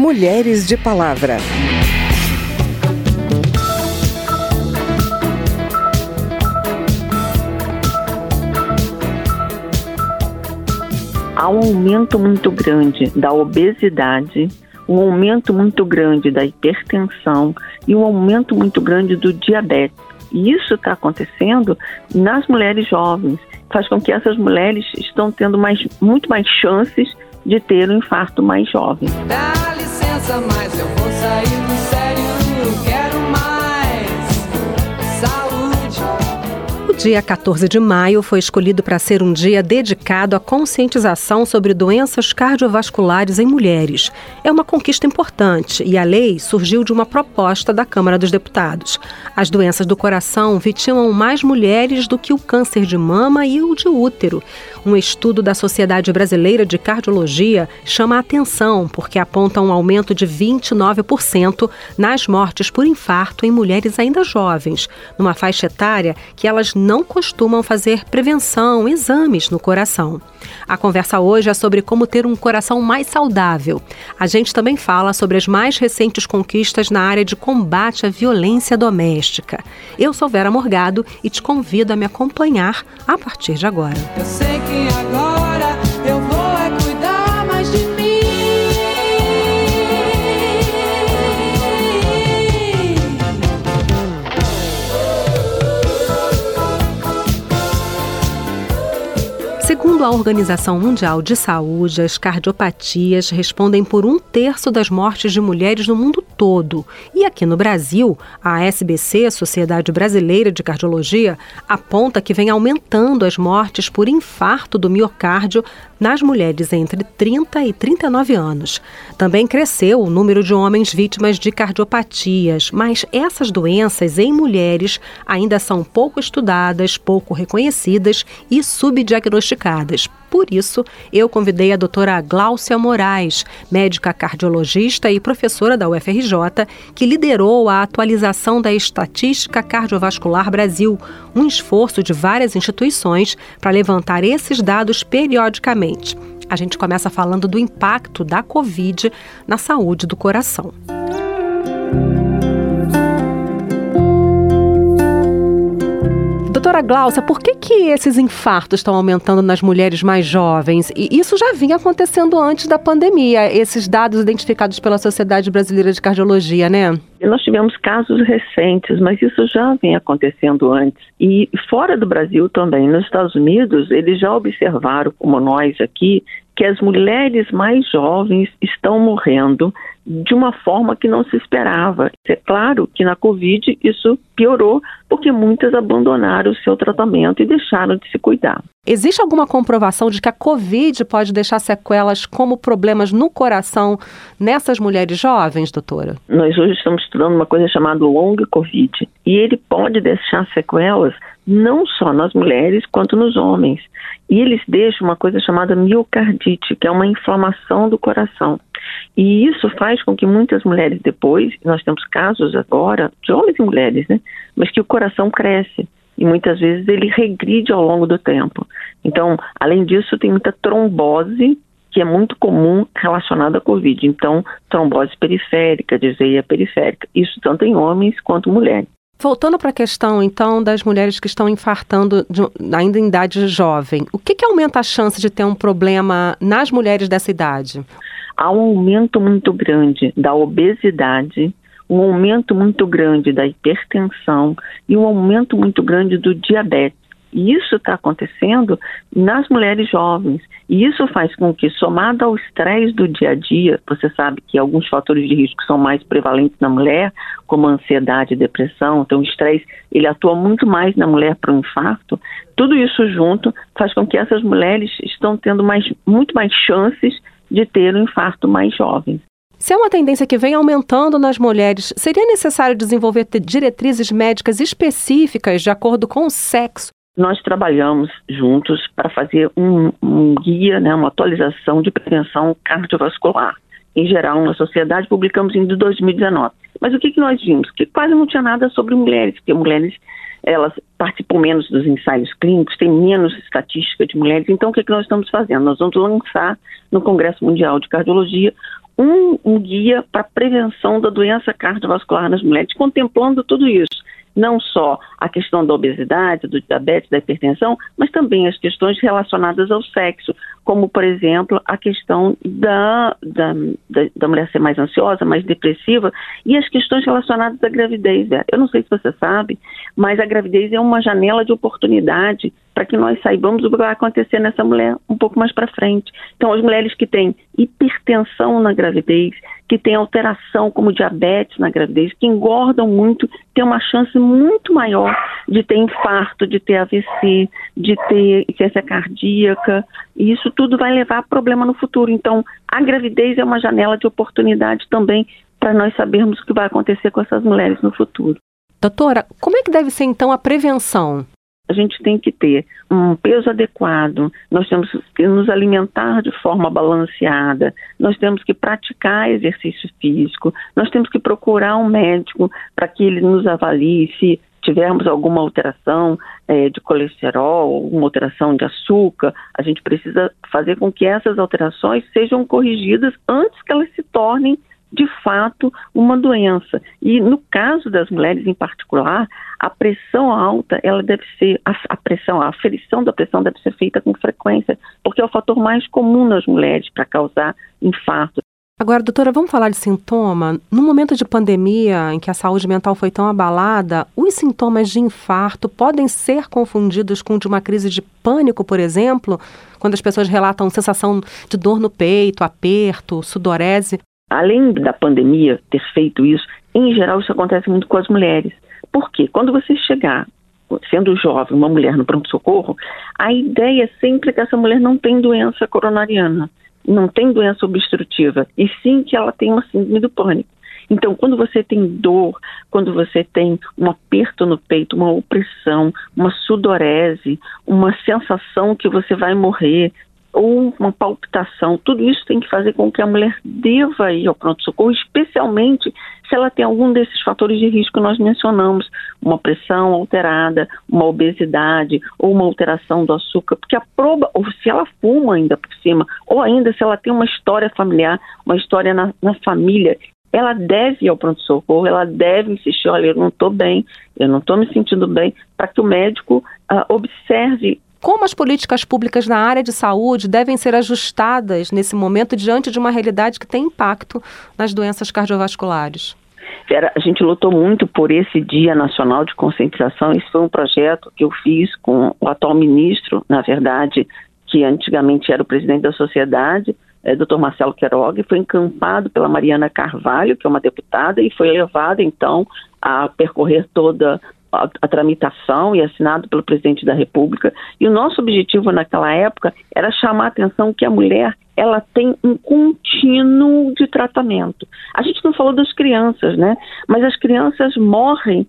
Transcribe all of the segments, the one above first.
Mulheres de Palavra. Há um aumento muito grande da obesidade, um aumento muito grande da hipertensão e um aumento muito grande do diabetes. E isso está acontecendo nas mulheres jovens, faz com que essas mulheres estão tendo mais, muito mais chances de ter um infarto mais jovem. Mas eu vou sair do sério, dia 14 de maio foi escolhido para ser um dia dedicado à conscientização sobre doenças cardiovasculares em mulheres. É uma conquista importante e a lei surgiu de uma proposta da Câmara dos Deputados. As doenças do coração vitimam mais mulheres do que o câncer de mama e o de útero. Um estudo da Sociedade Brasileira de Cardiologia chama a atenção porque aponta um aumento de 29% nas mortes por infarto em mulheres ainda jovens, numa faixa etária que elas não não costumam fazer prevenção, exames no coração. A conversa hoje é sobre como ter um coração mais saudável. A gente também fala sobre as mais recentes conquistas na área de combate à violência doméstica. Eu sou Vera Morgado e te convido a me acompanhar a partir de agora. Eu sei que agora Segundo a Organização Mundial de Saúde, as cardiopatias respondem por um terço das mortes de mulheres no mundo todo. E aqui no Brasil, a SBC, Sociedade Brasileira de Cardiologia, aponta que vem aumentando as mortes por infarto do miocárdio nas mulheres entre 30 e 39 anos. Também cresceu o número de homens vítimas de cardiopatias, mas essas doenças em mulheres ainda são pouco estudadas, pouco reconhecidas e subdiagnosticadas por isso, eu convidei a doutora Gláucia Moraes, médica cardiologista e professora da UFRJ, que liderou a atualização da Estatística Cardiovascular Brasil, um esforço de várias instituições para levantar esses dados periodicamente. A gente começa falando do impacto da Covid na saúde do coração. Doutora Glaucia, por que, que esses infartos estão aumentando nas mulheres mais jovens? E isso já vinha acontecendo antes da pandemia, esses dados identificados pela Sociedade Brasileira de Cardiologia, né? Nós tivemos casos recentes, mas isso já vem acontecendo antes. E fora do Brasil também, nos Estados Unidos, eles já observaram, como nós aqui, que as mulheres mais jovens estão morrendo de uma forma que não se esperava. É claro que na Covid isso piorou porque muitas abandonaram o seu tratamento e deixaram de se cuidar. Existe alguma comprovação de que a Covid pode deixar sequelas como problemas no coração nessas mulheres jovens, doutora? Nós hoje estamos estudando uma coisa chamada long Covid e ele pode deixar sequelas não só nas mulheres quanto nos homens. E eles deixam uma coisa chamada miocardite, que é uma inflamação do coração. E isso faz com que muitas mulheres depois, nós temos casos agora, de homens e mulheres, né? Mas que o coração cresce e muitas vezes ele regride ao longo do tempo. Então, além disso, tem muita trombose que é muito comum relacionada à Covid. Então, trombose periférica, dizeia periférica. Isso tanto em homens quanto mulheres. Voltando para a questão, então, das mulheres que estão infartando de, ainda em idade jovem, o que, que aumenta a chance de ter um problema nas mulheres dessa idade? há um aumento muito grande da obesidade, um aumento muito grande da hipertensão e um aumento muito grande do diabetes. E isso está acontecendo nas mulheres jovens. E isso faz com que, somado ao estresse do dia a dia, você sabe que alguns fatores de risco são mais prevalentes na mulher, como ansiedade e depressão, então o estresse ele atua muito mais na mulher para o infarto. Tudo isso junto faz com que essas mulheres estão tendo mais, muito mais chances de ter um infarto mais jovem. Se é uma tendência que vem aumentando nas mulheres, seria necessário desenvolver diretrizes médicas específicas de acordo com o sexo? Nós trabalhamos juntos para fazer um, um guia, né, uma atualização de prevenção cardiovascular. Em geral, na sociedade, publicamos em 2019. Mas o que, que nós vimos? Que quase não tinha nada sobre mulheres, porque mulheres elas participam menos dos ensaios clínicos, têm menos estatística de mulheres. Então, o que, que nós estamos fazendo? Nós vamos lançar no Congresso Mundial de Cardiologia um, um guia para prevenção da doença cardiovascular nas mulheres, contemplando tudo isso não só a questão da obesidade, do diabetes, da hipertensão, mas também as questões relacionadas ao sexo, como, por exemplo, a questão da, da, da, mulher ser mais ansiosa, mais depressiva, e as questões relacionadas à gravidez. Eu não sei se você sabe, mas a gravidez é uma janela de oportunidade para que nós saibamos o que vai acontecer nessa mulher um pouco mais para frente. Então, as mulheres que têm hipertensão na gravidez, que têm alteração como diabetes na gravidez, que engordam muito, têm uma chance muito maior de ter infarto, de ter AVC, de ter insuficiência cardíaca, e isso tudo vai levar a problema no futuro. Então, a gravidez é uma janela de oportunidade também para nós sabermos o que vai acontecer com essas mulheres no futuro. Doutora, como é que deve ser então a prevenção? a gente tem que ter um peso adequado, nós temos que nos alimentar de forma balanceada, nós temos que praticar exercício físico, nós temos que procurar um médico para que ele nos avalie se tivermos alguma alteração é, de colesterol, alguma alteração de açúcar, a gente precisa fazer com que essas alterações sejam corrigidas antes que elas se tornem de fato uma doença. E no caso das mulheres em particular, a pressão alta, ela deve ser, a, a, pressão, a aferição da pressão deve ser feita com frequência, porque é o fator mais comum nas mulheres para causar infarto. Agora, doutora, vamos falar de sintoma. No momento de pandemia, em que a saúde mental foi tão abalada, os sintomas de infarto podem ser confundidos com de uma crise de pânico, por exemplo, quando as pessoas relatam sensação de dor no peito, aperto, sudorese além da pandemia ter feito isso, em geral isso acontece muito com as mulheres. Por quê? Quando você chegar, sendo jovem, uma mulher no pronto-socorro, a ideia é sempre que essa mulher não tem doença coronariana, não tem doença obstrutiva, e sim que ela tem uma síndrome do pânico. Então, quando você tem dor, quando você tem um aperto no peito, uma opressão, uma sudorese, uma sensação que você vai morrer, ou uma palpitação, tudo isso tem que fazer com que a mulher deva ir ao pronto-socorro, especialmente se ela tem algum desses fatores de risco que nós mencionamos, uma pressão alterada, uma obesidade ou uma alteração do açúcar, porque a proba, ou se ela fuma ainda por cima, ou ainda se ela tem uma história familiar, uma história na, na família, ela deve ir ao pronto-socorro, ela deve insistir, olha, eu não estou bem, eu não estou me sentindo bem, para que o médico uh, observe como as políticas públicas na área de saúde devem ser ajustadas nesse momento diante de uma realidade que tem impacto nas doenças cardiovasculares? Vera, a gente lutou muito por esse Dia Nacional de Conscientização. Isso foi um projeto que eu fiz com o atual ministro, na verdade, que antigamente era o presidente da sociedade, é, Dr. Marcelo Queiroga, foi encampado pela Mariana Carvalho, que é uma deputada, e foi levada então a percorrer toda a, tramitação e assinado pelo presidente da República. E o nosso objetivo naquela época era chamar a atenção que a mulher ela tem um contínuo de tratamento. A gente não falou das crianças, né? Mas as crianças morrem,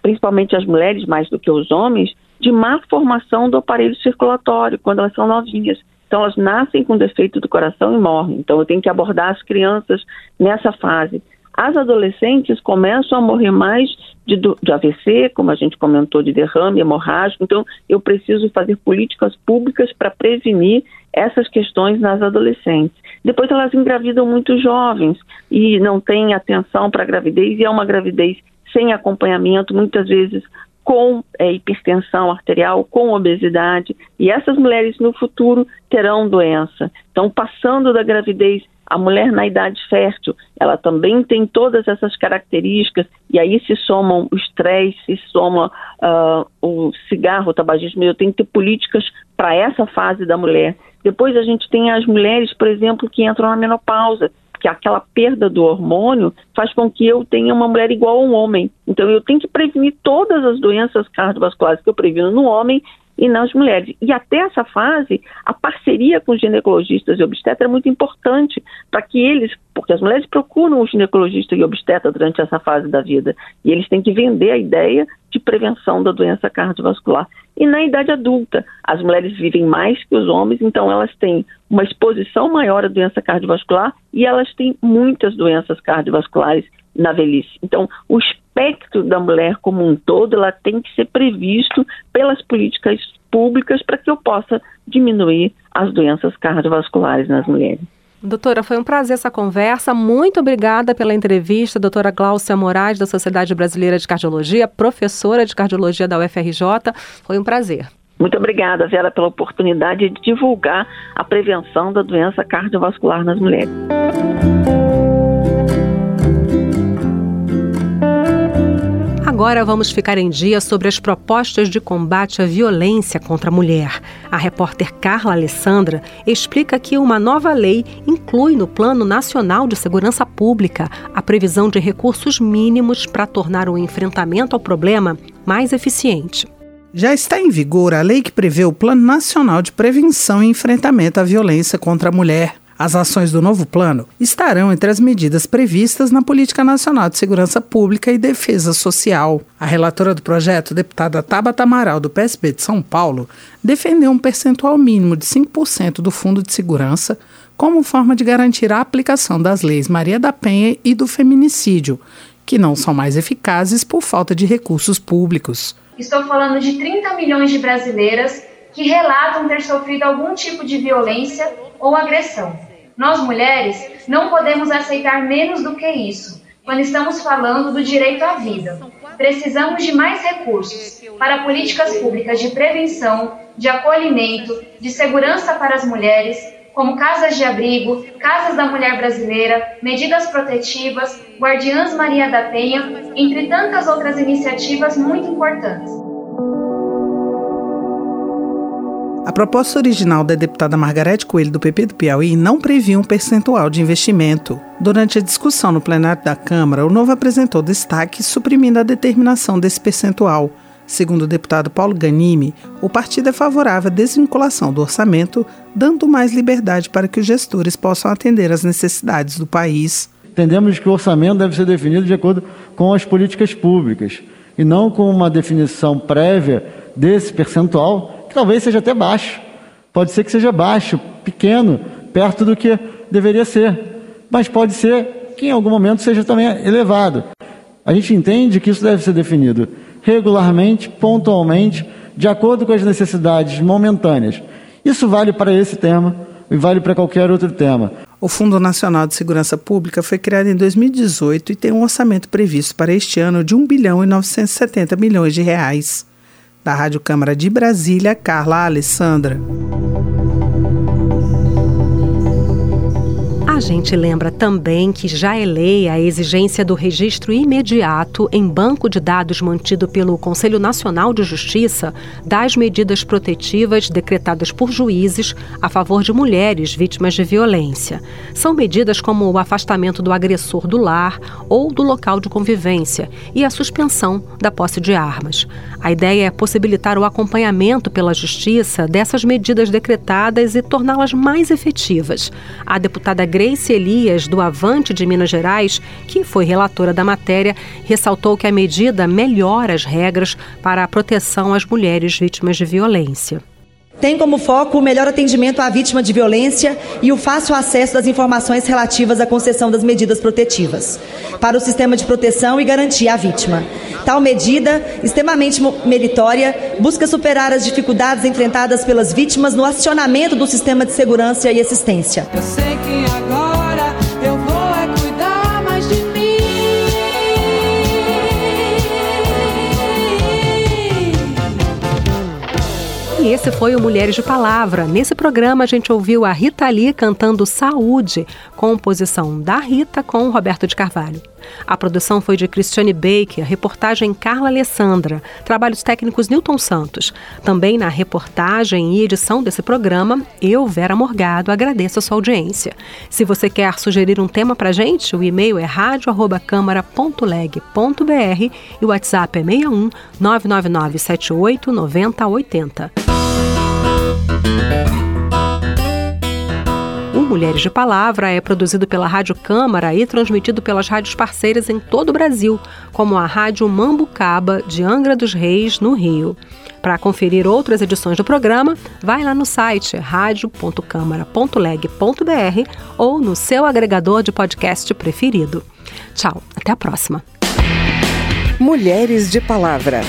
principalmente as mulheres mais do que os homens, de má formação do aparelho circulatório quando elas são novinhas. Então elas nascem com defeito do coração e morrem. Então eu tenho que abordar as crianças nessa fase. As adolescentes começam a morrer mais de, de AVC, como a gente comentou, de derrame hemorrágico. Então, eu preciso fazer políticas públicas para prevenir essas questões nas adolescentes. Depois, elas engravidam muito jovens e não têm atenção para a gravidez, e é uma gravidez sem acompanhamento, muitas vezes com é, hipertensão arterial, com obesidade, e essas mulheres no futuro terão doença. Então, passando da gravidez a mulher na idade fértil, ela também tem todas essas características, e aí se somam o estresse, se soma uh, o cigarro, o tabagismo, eu tenho que ter políticas para essa fase da mulher. Depois a gente tem as mulheres, por exemplo, que entram na menopausa, que aquela perda do hormônio faz com que eu tenha uma mulher igual a um homem. Então eu tenho que prevenir todas as doenças cardiovasculares que eu previno no homem, e nas mulheres. E até essa fase, a parceria com os ginecologistas e obstetras é muito importante para que eles, porque as mulheres procuram o ginecologista e obstetra durante essa fase da vida, e eles têm que vender a ideia de prevenção da doença cardiovascular. E na idade adulta, as mulheres vivem mais que os homens, então elas têm uma exposição maior à doença cardiovascular e elas têm muitas doenças cardiovasculares na velhice. Então, o espectro da mulher como um todo, ela tem que ser previsto pelas políticas públicas para que eu possa diminuir as doenças cardiovasculares nas mulheres. Doutora, foi um prazer essa conversa. Muito obrigada pela entrevista, doutora Gláucia Moraes, da Sociedade Brasileira de Cardiologia, professora de cardiologia da UFRJ. Foi um prazer. Muito obrigada, Vera, pela oportunidade de divulgar a prevenção da doença cardiovascular nas mulheres. Agora vamos ficar em dia sobre as propostas de combate à violência contra a mulher. A repórter Carla Alessandra explica que uma nova lei inclui no Plano Nacional de Segurança Pública a previsão de recursos mínimos para tornar o enfrentamento ao problema mais eficiente. Já está em vigor a lei que prevê o Plano Nacional de Prevenção e Enfrentamento à Violência contra a Mulher. As ações do novo plano estarão entre as medidas previstas na Política Nacional de Segurança Pública e Defesa Social. A relatora do projeto, deputada Tabata Amaral, do PSB de São Paulo, defendeu um percentual mínimo de 5% do Fundo de Segurança como forma de garantir a aplicação das leis Maria da Penha e do feminicídio, que não são mais eficazes por falta de recursos públicos. Estou falando de 30 milhões de brasileiras que relatam ter sofrido algum tipo de violência ou agressão. Nós mulheres não podemos aceitar menos do que isso quando estamos falando do direito à vida. Precisamos de mais recursos para políticas públicas de prevenção, de acolhimento, de segurança para as mulheres, como casas de abrigo, casas da mulher brasileira, medidas protetivas, Guardiãs Maria da Penha, entre tantas outras iniciativas muito importantes. A proposta original da deputada Margarete Coelho, do PP do Piauí, não previa um percentual de investimento. Durante a discussão no plenário da Câmara, o novo apresentou destaque suprimindo a determinação desse percentual. Segundo o deputado Paulo Ganimi, o partido é favorável à desvinculação do orçamento, dando mais liberdade para que os gestores possam atender às necessidades do país. Entendemos que o orçamento deve ser definido de acordo com as políticas públicas e não com uma definição prévia desse percentual talvez seja até baixo. Pode ser que seja baixo, pequeno, perto do que deveria ser. Mas pode ser que em algum momento seja também elevado. A gente entende que isso deve ser definido regularmente, pontualmente, de acordo com as necessidades momentâneas. Isso vale para esse tema e vale para qualquer outro tema. O Fundo Nacional de Segurança Pública foi criado em 2018 e tem um orçamento previsto para este ano de 1 bilhão e 970 milhões de reais. Da Rádio Câmara de Brasília, Carla Alessandra. A gente lembra também que já é lei a exigência do registro imediato em banco de dados mantido pelo Conselho Nacional de Justiça das medidas protetivas decretadas por juízes a favor de mulheres vítimas de violência. São medidas como o afastamento do agressor do lar ou do local de convivência e a suspensão da posse de armas. A ideia é possibilitar o acompanhamento pela Justiça dessas medidas decretadas e torná-las mais efetivas. A deputada Grace Grace Elias, do Avante de Minas Gerais, que foi relatora da matéria, ressaltou que a medida melhora as regras para a proteção às mulheres vítimas de violência. Tem como foco o melhor atendimento à vítima de violência e o fácil acesso das informações relativas à concessão das medidas protetivas para o sistema de proteção e garantia à vítima. Tal medida, extremamente meritória, busca superar as dificuldades enfrentadas pelas vítimas no acionamento do sistema de segurança e assistência. Eu sei que agora eu vou é cuidar mais de mim. E esse foi o Mulheres de Palavra. Nesse programa a gente ouviu a Rita Lee cantando Saúde, composição da Rita com Roberto de Carvalho. A produção foi de Cristiane Baker, reportagem Carla Alessandra, trabalhos técnicos Newton Santos. Também na reportagem e edição desse programa, eu, Vera Morgado, agradeço a sua audiência. Se você quer sugerir um tema para gente, o e-mail é radio@câmara.leg.br e o WhatsApp é 61 999 78 9080. Mulheres de Palavra é produzido pela Rádio Câmara e transmitido pelas rádios parceiras em todo o Brasil, como a Rádio Mambucaba de Angra dos Reis, no Rio. Para conferir outras edições do programa, vai lá no site radio.câmara.leg.br ou no seu agregador de podcast preferido. Tchau, até a próxima. Mulheres de Palavra.